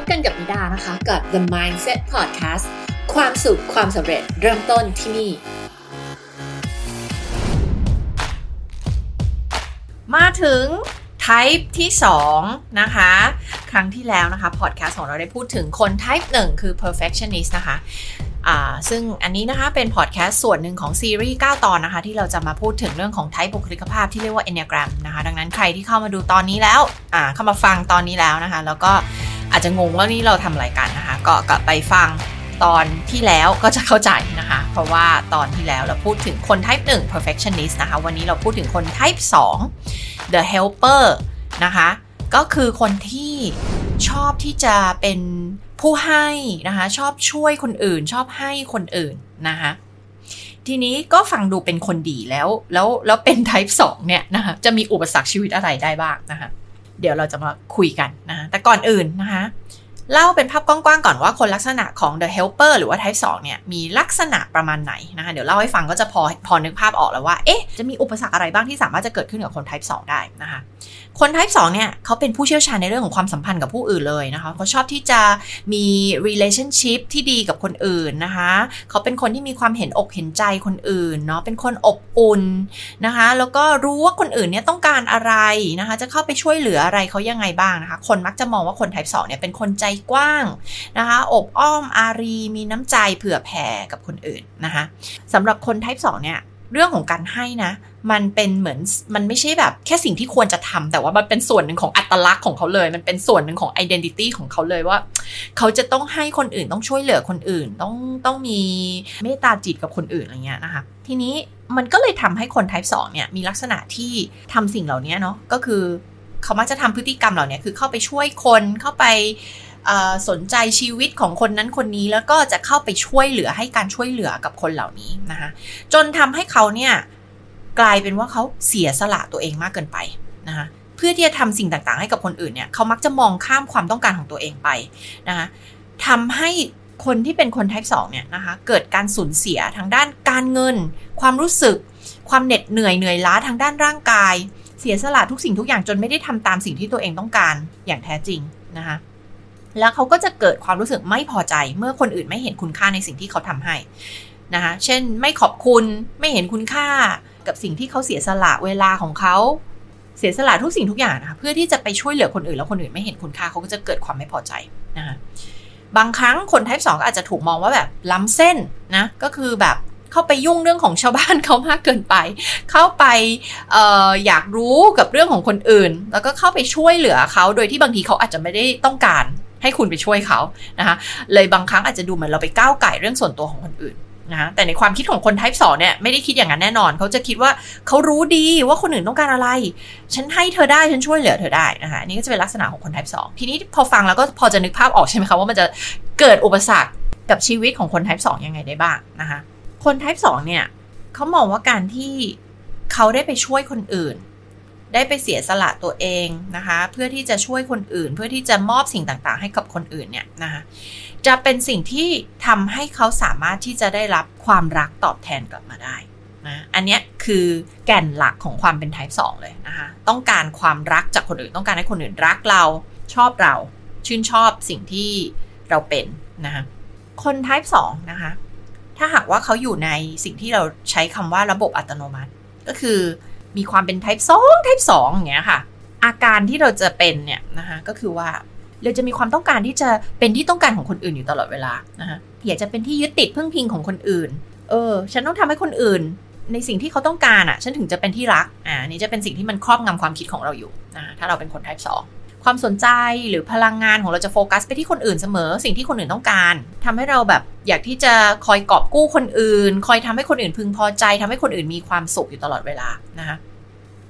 บกันกับมิดานะคะ กับ The Mindset Podcast ความสุขความสำเร็จเริ่มต้นที่นี่ มาถึง type ที่ 2 นะคะ ครั้งที่แล้วนะคะพอดแคสต์ของเราได้พูดถึงคน type 1 คือ perfectionist นะคะอ่าซึ่งอันนี้นะคะเป็นพอดแคสต์ส่วนหนึ่งของซีรีส์9ตอนนะคะ ที่เราจะมาพูดถึงเรื่องของ type บุคลิกภาพที่เรียกว่า enneagram นะคะ ดังนั้นใครที่เข้ามาดูตอนนี้แล้วอ่าเข้ามาฟังตอนนี้แล้วนะคะ แล้วก็ อาจจะงงว่านี่เราทำอะไรกันนะคะ ก็กลับไปฟังตอนที่แล้วก็จะเข้าใจนะคะ เพราะว่าตอนที่แล้วเราพูดถึงคน type 1 perfectionist นะคะ วันนี้เราพูดถึงคน type 2 the helper นะคะ ก็คือคนที่ชอบที่จะเป็นผู้ให้นะคะ ชอบช่วยคนอื่น ชอบให้คนอื่นนะคะทีนี้ก็ฟังดูเป็นคนดีแล้ว แล้วแล้วเป็น type 2 เนี่ยนะคะจะมีอุปสรรคชีวิตอะไรได้บ้างนะคะ เดี๋ยวเราจะมาคุยกันนะคะแต่ก่อนอื่นนะคะเล่าเป็นภาพกว้างๆก่อนว่าคนลักษณะของ the helper หรือว่า type 2เนี่ยมีลักษณะประมาณไหนนะคะเดี๋ยวเล่าให้ฟังก็จะพอพอนึกภาพออกแล้วว่าเอ๊ะจะมีอุปสรรคอะไรบ้างที่สามารถจะเกิดขึ้นกับคน type 2 ได้นะคะ คน type 2เนี่ยเขาเป็นผู้เชี่ยวชาญในเรื่องของความสัมพันธ์กับผู้อื่นเลยนะคะเขาชอบที่จะมี relationship ที่ดีกับคนอื่นนะคะเขาเป็นคนที่มีความเห็นอกเห็นใจคนอื่นเนาะเป็นคนอบอุ่นนะคะแล้วก็รู้ว่าคนอื่นเนี่ยต้องการอะไรนะคะจะเข้าไปช่วยเหลืออะไรเขายังไงบ้างนะคะคนมักจะมองว่าคน type 2เนี่ยเป็นคนใจกว้างนะคะอบอ้อมอารีมีน้ำใจเผื่อแผ่กับคนอื่นนะคะสำหรับคน type 2เนี่ยเรื่องของการให้นะ มันเป็นเหมือนมันไม่ใช่แบบแค่สิ่งที่ควรจะทำแต่ว่ามันเป็นส่วนหนึ่งของอัตลักษณ์ของเขาเลย มันเป็นส่วนหนึ่งของ identity ของเขาเลยว่า เขาจะต้องให้คนอื่นต้องช่วยเหลือคนอื่น ต้องต้องมีเมตตาจิตกับคนอื่นอะไรเงี้ยนะคะทีนี้มันก็เลยทำให้คน type 2เนี่ยมีลักษณะที่ทำสิ่งเหล่านี้เนาะก็คือเขามักจะทำพฤติกรรมเหล่านี้คือเข้าไปช่วยคนเข้าไปสนใจชีวิตของคนนั้นคนนี้แล้วก็จะเข้าไปช่วยเหลือให้การช่วยเหลือกับคนเหล่านี้นะคะจนทำให้เขาเนี่ย กลายเป็นว่าเขาเสียสละตัวเองมากเกินไปนะคะเพื่อที่จะทำสิ่งต่างๆ ให้กับคนอื่นเนี่ยเขามักจะมองข้ามความต้องการของตัวเองไปนะคะทำให้คนที่เป็นคน type 2เนี่ยนะคะเกิดการสูญเสียทางด้านการเงิน ความรู้สึก ความเหน็ดเหนื่อยเหนื่อยล้าทางด้านร่างกาย เสียสละทุกสิ่งทุกอย่างจนไม่ได้ทำตามสิ่งที่ตัวเองต้องการอย่างแท้จริงนะคะแล้วเขาก็จะเกิดความรู้สึกไม่พอใจเมื่อคนอื่นไม่เห็นคุณค่าในสิ่งที่เขาทำให้นะคะเช่นไม่ขอบคุณไม่เห็นคุณค่า กับสิ่งที่เขาเสียสละเวลาของเขาเสียสละทุกสิ่งทุกอย่างนะคะเพื่อที่จะไปช่วยเหลือคนอื่นแล้วคนอื่นไม่เห็นคุณค่าเขาก็จะเกิดความไม่พอใจนะคะบางครั้งคน type 2ก็อาจจะถูกมองว่าแบบล้ำเส้นนะก็คือแบบเข้าไปยุ่งเรื่องของชาวบ้านเขามากเกินไป เข้าไปอออยากรู้กับเรื่องของคนอื่น แล้วก็เข้าไปช่วยเหลือเขาโดยที่บางทีเขาอาจจะไม่ได้ต้องการให้คุณไปช่วยเขานะคะเลยบางครั้งอาจจะดูเหมือนเราไปก้าวไก่เรื่องส่วนตัวของคนอื่น นะแต่ในความคิดของคน type 2เนี่ยไม่ได้คิดอย่างนั้นแน่นอน เขาจะคิดว่าเขารู้ดีว่าคนอื่นต้องการอะไร ฉันให้เธอได้ ฉันช่วยเหลือเธอได้นะคะนี่ก็จะเป็นลักษณะของคน type 2ทีนี้พอฟังแล้วก็พอจะนึกภาพออกใช่ไหมคะว่ามันจะเกิดอุปสรรคกับชีวิตของคน type 2ยังไงได้บ้างนะคะคน type 2เนี่ยเขามองว่าการที่เขาได้ไปช่วยคนอื่น ได้ไปเสียสละตัวเองนะคะ เพื่อที่จะช่วยคนอื่น เพื่อที่จะมอบสิ่งต่างๆ ให้กับคนอื่นเนี่ยนะคะ จะเป็นสิ่งที่ทำให้เขาสามารถที่จะได้รับความรักตอบแทนกลับมาได้นะอันนี้คือแก่นหลักของความเป็น type 2 เลยนะคะต้องการความรักจากคนอื่น ต้องการให้คนอื่นรักเราชอบเรา ชื่นชอบสิ่งที่เราเป็นนะคะคน type 2 นะคะ ถ้าหากว่าเขาอยู่ในสิ่งที่เราใช้คำว่าระบบอัตโนมัติ ก็คือมีความเป็น type 2 type 2อย่างเงี้ยค่ะ อาการที่เราจะเป็นเนี่ยนะคะก็คือว่า เราจะมีความต้องการที่จะเป็นที่ต้องการของคนอื่นอยู่ตลอดเวลานะคะอยากจะเป็นที่ยึดติดพึ่งพิงของคนอื่น เออ ฉันต้องทำให้คนอื่น ในสิ่งที่เขาต้องการอะ ฉันถึงจะเป็นที่รัก อ่า นี่จะเป็นสิ่งที่มันครอบงำความคิดของเราอยู่นะถ้าเราเป็นคน type 2ความสนใจหรือพลังงานของเราจะโฟกัสไปที่คนอื่นเสมอ สิ่งที่คนอื่นต้องการทำให้เราแบบอยากที่จะคอยกอบกู้คนอื่น คอยทำให้คนอื่นพึงพอใจทำให้คนอื่นมีความสุขอยู่ตลอดเวลานะคะ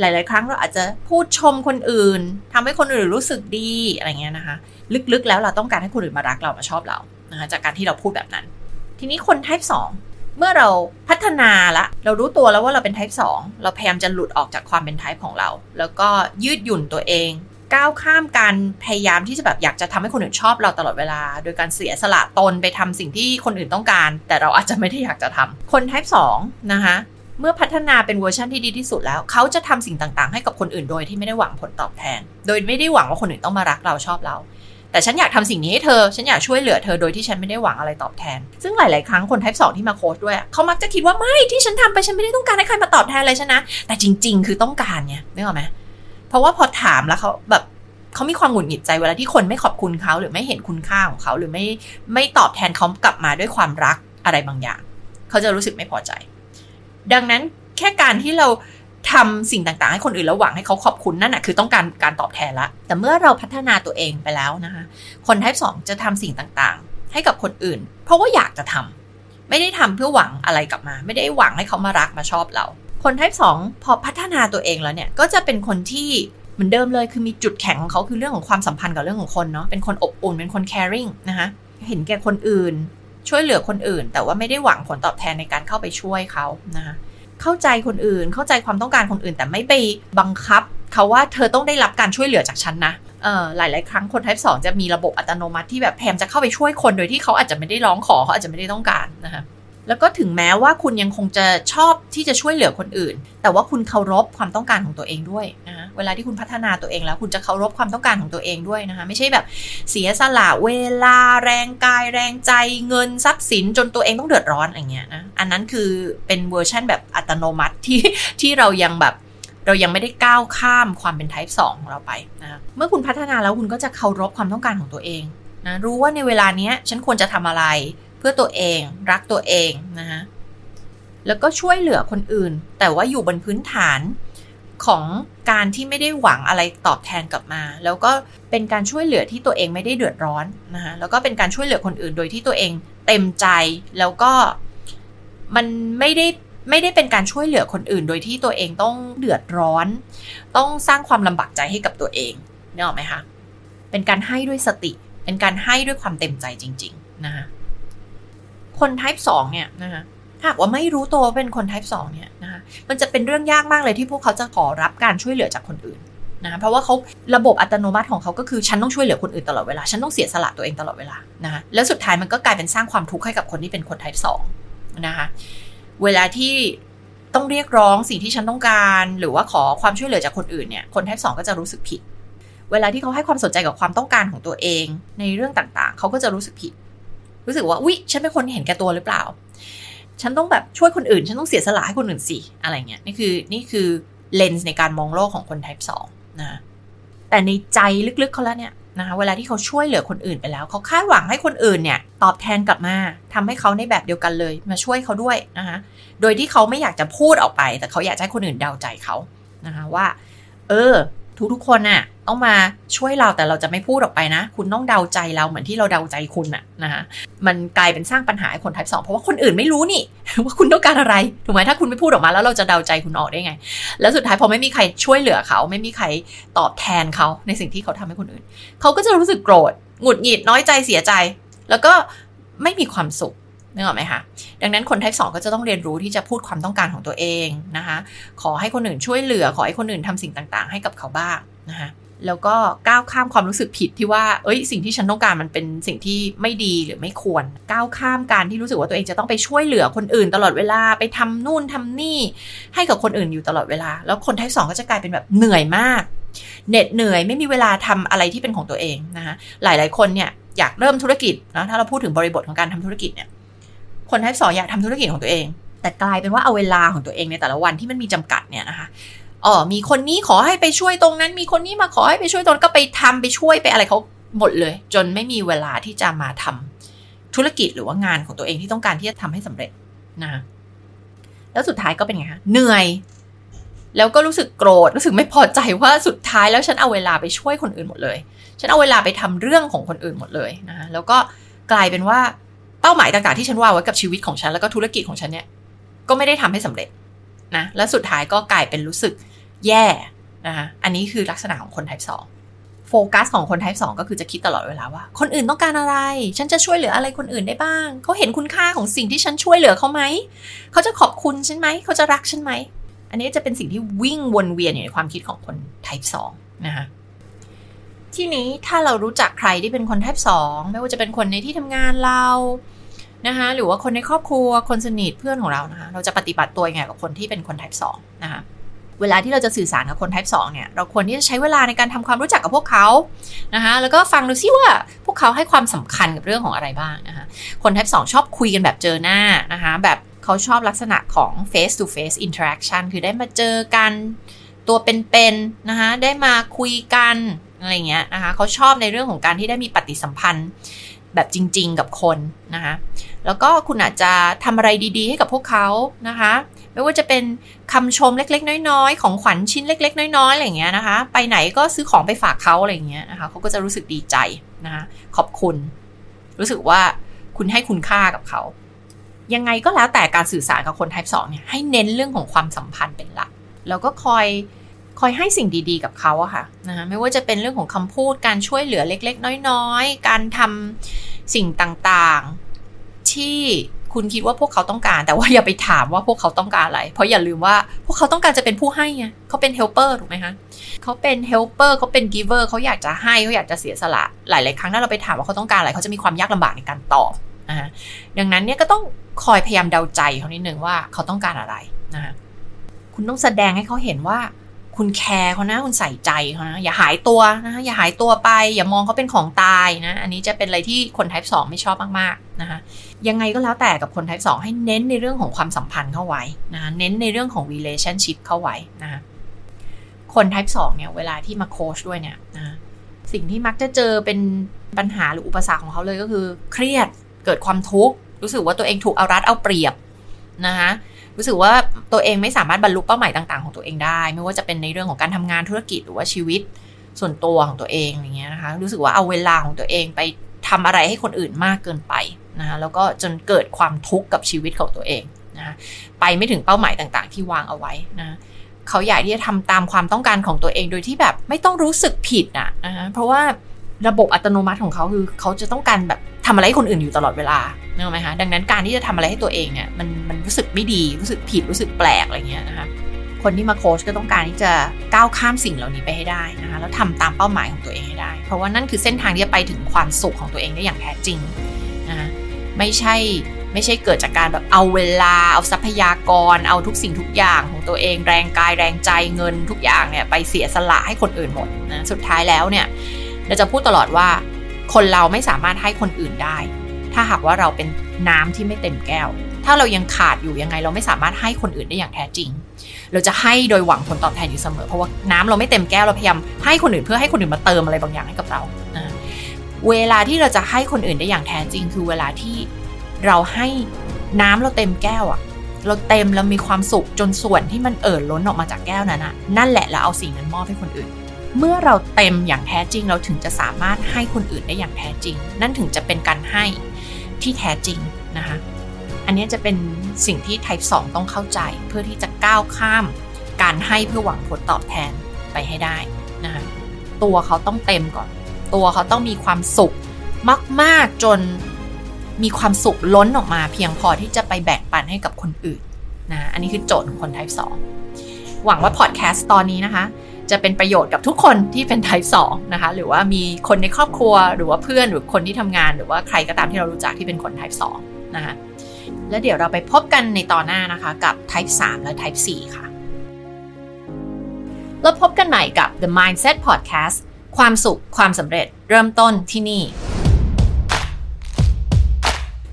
หลาย ๆ ครั้งเราอาจจะพูดชมคนอื่นทำให้คนอื่นรู้สึกดีอะไรเงี้ยนะคะ ลึก ๆ แล้วเราต้องการให้คนอื่นมารักเรามาชอบเรานะคะจากการที่เราพูดแบบนั้น ทีนี้คน type 2 เมื่อเราพัฒนาละเรารู้ตัวแล้วว่าเราเป็น type 2 เราพยายามจะหลุดออกจากความเป็น type ของเรา แล้วก็ยืดหยุ่นตัวเอง ก้าวข้ามการพยายามที่จะแบบอยากจะทำให้คนอื่นชอบเราตลอดเวลา โดยการเสียสละตนไปทำสิ่งที่คนอื่นต้องการ แต่เราอาจจะไม่ได้อยากจะทำคน type 2 นะคะ เมื่อพัฒนาเป็นเวอร์ชันที่ดีที่สุดแล้ว เขาจะทำสิ่งต่างๆ ให้กับคนอื่นโดยที่ไม่ได้หวังผลตอบแทน โดยไม่ได้หวังว่าคนอื่นต้องมารักเราชอบเรา แต่ฉันอยากทำสิ่งนี้ให้เธอ ฉันอยากช่วยเหลือเธอโดยที่ฉันไม่ได้หวังอะไรตอบแทน ซึ่งหลาย ๆ ครั้งคน type 2ที่มาโค้ชด้วยเขามักจะคิดว่าไม่ที่ฉันทำไปฉันไม่ได้ต้องการให้ใครมาตอบแทนอะไรฉันนะ แต่จริง ๆ คือต้องการเนี่ยนึกออกไหมเพราะว่าพอถามแล้วเขาแบบเขามีความหงุดหงิดใจเวลาที่คนไม่ขอบคุณเขาหรือไม่เห็นคุณค่าของเขาหรือไม่ไม่ตอบแทนเขากลับมาด้วยความรักอะไรบางอย่าง เขาจะรู้สึกไม่พอใจ ดังนั้นแค่การที่เราทำสิ่งต่างๆ ให้คนอื่นแล้วหวังให้เขาขอบคุณนั่นแหะคือต้องการการตอบแทนละ แต่เมื่อเราพัฒนาตัวเองไปแล้วนะคะ คนไทป์สองจะทำสิ่งต่างๆ ให้กับคนอื่น เพราะว่าอยากจะทำไม่ได้ทำเพื่อหวังอะไรกลับมา ไม่ได้หวังให้เขามารักมาชอบเรา คนไทป์สองพอพัฒนาตัวเองแล้วเนี่ยก็จะเป็นคนที่เหมือนเดิมเลยคือมีจุดแข็งของเขาคือเรื่องของความสัมพันธ์กับเรื่องของคนเนาะเป็นคนอบอุ่นเป็นคน caring นะคะเห็นแก่คนอื่น ช่วยเหลือคนอื่น แต่ว่าไม่ได้หวังผลตอบแทนในการเข้าไปช่วยเขานะคะเข้าใจคนอื่นเข้าใจความต้องการคนอื่น แต่ไม่ไปบังคับเขาว่าเธอต้องได้รับการช่วยเหลือจากฉันนะเออหลายๆครั้งคน type 2 จะมีระบบอัตโนมัติที่แบบแพมจะเข้าไปช่วยคนโดยที่เขาอาจจะไม่ได้ร้องขอเขาอาจจะไม่ได้ต้องการนะคะ แล้วก็ถึงแม้ว่าคุณยังคงจะชอบที่จะช่วยเหลือคนอื่น แต่ว่าคุณเคารพความต้องการของตัวเองด้วยนะคะเวลาที่คุณพัฒนาตัวเองแล้วคุณจะเคารพความต้องการของตัวเองด้วยนะคะ ไม่ใช่แบบเสียสละเวลา แรงกาย แรงใจเงินทรัพย์สินจนตัวเองต้องเดือดร้อนอะไรเงี้ยนะอันนั้นคือเป็นเวอร์ชันแบบอัตโนมัติที่ที่เรายังแบบเรายังไม่ได้ก้าวข้ามความเป็น type 2 ของเราไปนะเมื่อคุณพัฒนาแล้วคุณก็จะเคารพความต้องการของตัวเองนะรู้ว่าในเวลานี้ฉันควรจะทำอะไร พื่อตัวเองรักตัวเองนะคะแล้วก็ช่วยเหลือคนอื่น แต่ว่าอยู่บนพื้นฐานของการที่ไม่ได้หวังอะไรตอบแทนกลับมา แล้วก็เป็นการช่วยเหลือที่ตัวเองไม่ได้เดือดร้อนนะคะแล้วก็เป็นการช่วยเหลือคนอื่นโดยที่ตัวเองเต็มใจแล้วก็มันไม่ได้ไม่ได้เป็นการช่วยเหลือคนอื่น โดยที่ตัวเองต้องเดือดร้อน ต้องสร้างความลำบากใจให้กับตัวเองเนี่ยหรอไหมคะเป็นการให้ด้วยสติ เป็นการให้ด้วยความเต็มใจจริง ๆ นะคะ คน type 2เนี่ยนะคะหากว่าไม่รู้ตัวว่าเป็นคน type 2เนี่ยนะคะมันจะเป็นเรื่องยากมากเลยที่พวกเขาจะขอรับการช่วยเหลือจากคนอื่นนะเพราะว่าเขาระบบอัตโนมัติของเขาก็คือฉันต้องช่วยเหลือคนอื่นตลอดเวลา ฉันต้องเสียสละตัวเองตลอดเวลานะคะแล้วสุดท้ายมันก็กลายเป็นสร้างความทุกข์ให้กับคนที่เป็นคน type 2นะคะเวลาที่ต้องเรียกร้องสิ่งที่ฉันต้องการ หรือว่าขอความช่วยเหลือจากคนอื่นเนี่ยคน type 2 ก็จะรู้สึกผิด เวลาที่เขาให้ความสนใจกับความต้องการของตัวเอง ในเรื่องต่างๆ เขาก็จะรู้สึกผิด รู้สึกว่าวิฉันเป็นคนเห็นแก่ตัวหรือเปล่า ฉันต้องแบบช่วยคนอื่น ฉันต้องเสียสละให้คนอื่นสิอะไรเงี้ยนี่คือนี่คือเลนส์ในการมองโลกของคน type 2นะแต่ในใจลึกๆเขาแล้วเนี่ยนะคะเวลาที่เขาช่วยเหลือคนอื่นไปแล้วเขาคาดหวังให้คนอื่นเนี่ยตอบแทนกลับมาทำให้เขาในแบบเดียวกันเลยมาช่วยเขาด้วยนะคะโดยที่เขาไม่อยากจะพูดออกไป แต่เขาอยากให้คนอื่นเดาใจเขานะคะว่า เออ ทุกๆคนน่ะต้องมาช่วยเราแต่เราจะไม่พูดออกไปนะ คุณต้องเดาใจเราเหมือนที่เราเดาใจคุณน่ะนะคะมันกลายเป็นสร้างปัญหาให้คน type 2 เพราะว่าคนอื่นไม่รู้นี่ ว่าคุณต้องการอะไรถูกไหมถ้าคุณไม่พูดออกมาแล้วเราจะเดาใจคุณออกได้ไง แล้วสุดท้ายพอไม่มีใครช่วยเหลือเขา ไม่มีใครตอบแทนเขาในสิ่งที่เขาทำให้คนอื่น เขาก็จะรู้สึกโกรธหงุดหงิดน้อยใจเสียใจ แล้วก็ไม่มีความสุข นึกออกไหมคะดังนั้นคนไทป์สก็จะต้องเรียนรู้ที่จะพูดความต้องการของตัวเองนะคะ ขอให้คนอื่นช่วยเหลือ ขอให้คนอื่นทำสิ่งต่างๆ ให้กับเขาบ้างนะคะแล้วก็ก้าวข้ามความรู้สึกผิดที่ว่า เอ้ย สิ่งที่ฉันต้องการมันเป็นสิ่งที่ไม่ดีหรือไม่ควร ก้าวข้ามการที่รู้สึกว่าตัวเองจะต้องไปช่วยเหลือคนอื่นตลอดเวลา ไปทำนู่นทำนี่ ให้กับคนอื่นอยู่ตลอดเวลา แล้วคนไทป์สองก็จะกลายเป็นแบบเหนื่อยมาก เหน็ดเหนื่อยไม่มีเวลาทำอะไรที่เป็นของตัวเองนะคะหลาย ๆ คนเนี่ยอยากเริ่มธุรกิจนะถ้าเราพูดถึงบริบทของการทำธุรกิจเนี่ย คนไทป์สองอยากทำธุรกิจของตัวเอง แต่กลายเป็นว่าเอาเวลาของตัวเองในแต่ละวันที่มันมีจำกัดเนี่ยนะคะอ๋อมีคนนี้ขอให้ไปช่วยตรงนั้น มีคนนี้มาขอให้ไปช่วยตรงก็ไปทำไปช่วยไปอะไรเขาหมดเลย จนไม่มีเวลาที่จะมาทำธุรกิจหรือว่างานของตัวเองที่ต้องการที่จะทำให้สำเร็จนะแล้วสุดท้ายก็เป็นไงคะเหนื่อย แล้วก็รู้สึกโกรธรู้สึกไม่พอใจว่าสุดท้ายแล้วฉันเอาเวลาไปช่วยคนอื่นหมดเลย ฉันเอาเวลาไปทำเรื่องของคนอื่นหมดเลยนะแล้วก็กลายเป็นว่า เป้าหมายต่างๆที่ฉันวางไว้กับชีวิตของฉันแล้วก็ธุรกิจของฉันเนี่ยก็ไม่ได้ทำให้สำเร็จนะและสุดท้ายก็กลายเป็นรู้สึกแย่นะคะอันนี้คือลักษณะของคน type 2โฟกัสของคน type 2 ก็คือจะคิดตลอดเวลาว่า คนอื่นต้องการอะไร ฉันจะช่วยเหลืออะไรคนอื่นได้บ้าง เขาเห็นคุณค่าของสิ่งที่ฉันช่วยเหลือเขาไหม เขาจะขอบคุณฉันไหม เขาจะรักฉันไหม อันนี้จะเป็นสิ่งที่วิ่งวนเวียนอยู่ในความคิดของคน type 2 นะคะที่นี้ถ้าเรารู้จักใครที่เป็นคน type 2 ไม่ว่าจะเป็นคนในที่ทำงานเรา นะคะหรือว่าคนในครอบครัวคนสนิทเพื่อนของเรานะคะเราจะปฏิบัติตัวยังไงกับคนที่เป็นคน type 2นะคะเวลาที่เราจะสื่อสารกับคน type 2เนี่ยเราควรที่จะใช้เวลาในการทำความรู้จักกับพวกเขานะคะแล้วก็ฟังดูซิว่าพวกเขาให้ความสำคัญกับเรื่องของอะไรบ้างนะคะคน type 2 ชอบคุยกันแบบเจอหน้านะคะแบบเขาชอบลักษณะของ face to face interaction คือได้มาเจอกันตัวเป็นๆนะคะได้มาคุยกันอะไรเงี้ยนะคะเขาชอบในเรื่องของการที่ได้มีปฏิสัมพันธ์ แบบจริง ๆ กับคนนะคะแล้วก็คุณอาจจะทำอะไรดี ๆ ให้กับพวกเขานะคะไม่ว่าจะเป็นคำชมเล็ก ๆ น้อย ๆ ของขวัญชิ้นเล็ก ๆ น้อยๆอะไรอย่างเงี้ยนะคะ ไปไหนก็ซื้อของไปฝากเขาอะไรอย่างเงี้ยนะคะเขาก็จะรู้สึกดีใจนะคะขอบคุณ รู้สึกว่าคุณให้คุณค่ากับเขา ยังไงก็แล้วแต่การสื่อสารกับคน type 2เนี่ยให้เน้นเรื่องของความสัมพันธ์เป็นหลักแล้วก็คอย คอยให้สิ่งดีๆกับเขาอะค่ะนะคะไม่ว่าจะเป็นเรื่องของคำพูดการช่วยเหลือเล็ก ๆ น้อยๆ การทำสิ่งต่างๆ ที่คุณคิดว่าพวกเขาต้องการ แต่ว่าอย่าไปถามว่าพวกเขาต้องการอะไร เพราะอย่าลืมว่าพวกเขาต้องการจะเป็นผู้ให้ไงเขาเป็นเฮลเปอร์ถูกไหมคะเขาเป็นเฮลเปอร์เขาเป็นกิเวอร์เขาอยากจะให้เขาอยากจะเสียสละ หลาย ๆ ครั้งถ้าเราไปถามว่าเขาต้องการอะไรเขาจะมีความยากลำบากในการตอบนะดังนั้นเนี่ยก็ต้องคอยพยายามเดาใจเขานิดนึงว่าเขาต้องการอะไรนะคะคุณต้องแสดงให้เขาเห็นว่า คุณแคร์เขานะคุณใส่ใจเขานะอย่าหายตัวนะอย่าหายตัวไป อย่ามองเขาเป็นของตายนะ อันนี้จะเป็นอะไรที่คน type 2 ไม่ชอบมากๆนะคะยังไงก็แล้วแต่กับคน type 2 ให้เน้นในเรื่องของความสัมพันธ์เข้าไว้นะคะเน้นในเรื่องของ relationship เข้าไว้นะคะคน type 2 เนี่ยเวลาที่มาโค้ชด้วยเนี่ยนะสิ่งที่มักจะเจอเป็นปัญหาหรืออุปสรรคของเขาเลยก็คือ เครียดเกิดความทุกข์รู้สึกว่าตัวเองถูกเอารัดเอาเปรียบนะคะ รู้สึกว่าตัวเองไม่สามารถบรรลุเป้าหมายต่าง ๆของตัวเองได้ ไม่ว่าจะเป็นในเรื่องของการทำงานธุรกิจหรือว่าชีวิตส่วนตัวของตัวเองอย่างเงี้ยนะคะรู้สึกว่าเอาเวลาของตัวเองไปทำอะไรให้คนอื่นมากเกินไปนะคะแล้วก็จนเกิดความทุกข์กับชีวิตของตัวเองนะะไปไม่ถึงเป้าหมายต่างๆ ที่วางเอาไว้นะเขาอยากที่จะทำตามความต้องการของตัวเองโดยที่แบบไม่ต้องรู้สึกผิดอะนะคะเพราะว่าระบบอัตโนมัติของเขาคือเขาจะต้องการแบบ ทำอะไรให้คนอื่นอยู่ตลอดเวลาเนอะไหมคะดังนั้นการที่จะทำอะไรให้ตัวเองเนี่ยมันมันรู้สึกไม่ดีรู้สึกผิดรู้สึกแปลกอะไรเงี้ยนะคะคนที่มาโค้ชก็ต้องการที่จะก้าวข้ามสิ่งเหล่านี้ไปให้ได้นะคะแล้วทำตามเป้าหมายของตัวเองให้ได้ เพราะว่านั่นคือเส้นทางที่จะไปถึงความสุขของตัวเองได้อย่างแท้จริงนะคะไม่ใช่ไม่ใช่เกิดจากการแบบเอาเวลาเอาทรัพยากร เอาทุกสิ่งทุกอย่างของตัวเอง แรงกายแรงใจเงินทุกอย่างเนี่ยไปเสียสละให้คนอื่นหมดนะสุดท้ายแล้วเนี่ยเราจะพูดตลอดว่า คนเราไม่สามารถให้คนอื่นได้ ถ้าหากว่าเราเป็นน้ำที่ไม่เต็มแก้ว ถ้าเรายังขาดอยู่ยังไง เราไม่สามารถให้คนอื่นได้อย่างแท้จริง เราจะให้โดยหวังผลตอบแทนอยู่เสมอ เพราะว่าน้ำเราไม่เต็มแก้วเราพยายามให้คนอื่นเพื่อให้คนอื่นมาเติมอะไรบางอย่างให้กับเรา เวลาที่เราจะให้คนอื่นได้อย่างแท้จริง คือเวลาที่เราให้น้ำเราเต็มแก้วอะเราเต็มแล้วมีความสุขจนส่วนที่มันเอ่อล้นออกมาจากแก้วนั้นนะนั่นแหละเราเอาสิ่งนั้นมอบให้คนอื่น เมื่อเราเต็มอย่างแท้จริง เราถึงจะสามารถให้คนอื่นได้อย่างแท้จริง นั่นถึงจะเป็นการให้ที่แท้จริงนะคะอันนี้จะเป็นสิ่งที่ Type 2 ต้องเข้าใจเพื่อที่จะก้าวข้าม การให้เพื่อหวังผลตอบแทนไปให้ได้นะคะตัวเขาต้องเต็มก่อน ตัวเขาต้องมีความสุขมาก ๆ จนมีความสุขล้นออกมา เพียงพอที่จะไปแบ่งปันให้กับคนอื่นนะอันนี้คือโจทย์ของคน Type 2 หวังว่าพอดแคสต์ตอนนี้นะคะ จะเป็นประโยชน์กับทุกคนที่เป็น type 2นะคะหรือว่ามีคนในครอบครัวหรือว่าเพื่อนหรือคนที่ทำงาน หรือว่าใครก็ตามที่เรารู้จักที่เป็นคน type 2นะคะแล้วเดี๋ยวเราไปพบกันในตอนหน้านะคะกับ type 3 และ type 4 ค่ะแล้วพบกันใหม่กับ The Mindset Podcast ความสุขความสำเร็จเริ่มต้นที่นี่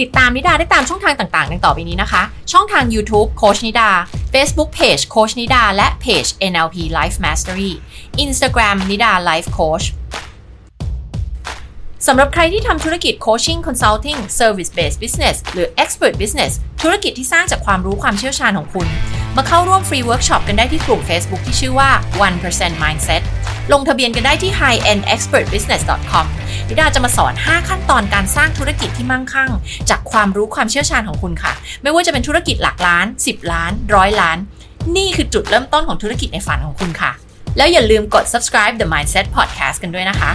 ติดตามนิดาได้ตามช่องทางต่างๆดังต่อไปนี้นะคะ ช่องทาง YouTube โคชนิดา Facebook Page โคชนิดา และเพจ NLP Life Mastery Instagram นิดา Life Coach สำหรับใครที่ทำธุรกิจ Coaching Consulting Service Based Business หรือ Expert Business ธุรกิจที่สร้างจากความรู้ความเชี่ยวชาญของคุณ มาเข้าร่วมฟรีเวิร์กช็อปกันได้ที่กลุ่ม Facebook ที่ชื่อว่า 1% Mindset ลงทะเบียนกันได้ที่ highendexpertbusiness.com นิดาจะมาสอน 5 ขั้นตอนการสร้างธุรกิจที่มั่งคั่ง จากความรู้ความเชี่ยวชาญของคุณค่ะ ไม่ว่าจะเป็นธุรกิจหลักล้าน 10 ล้านร้อยล้าน นี่คือจุดเริ่มต้นของธุรกิจในฝันของคุณค่ะ แล้วอย่าลืมกด subscribe the mindset podcast กันด้วยนะคะ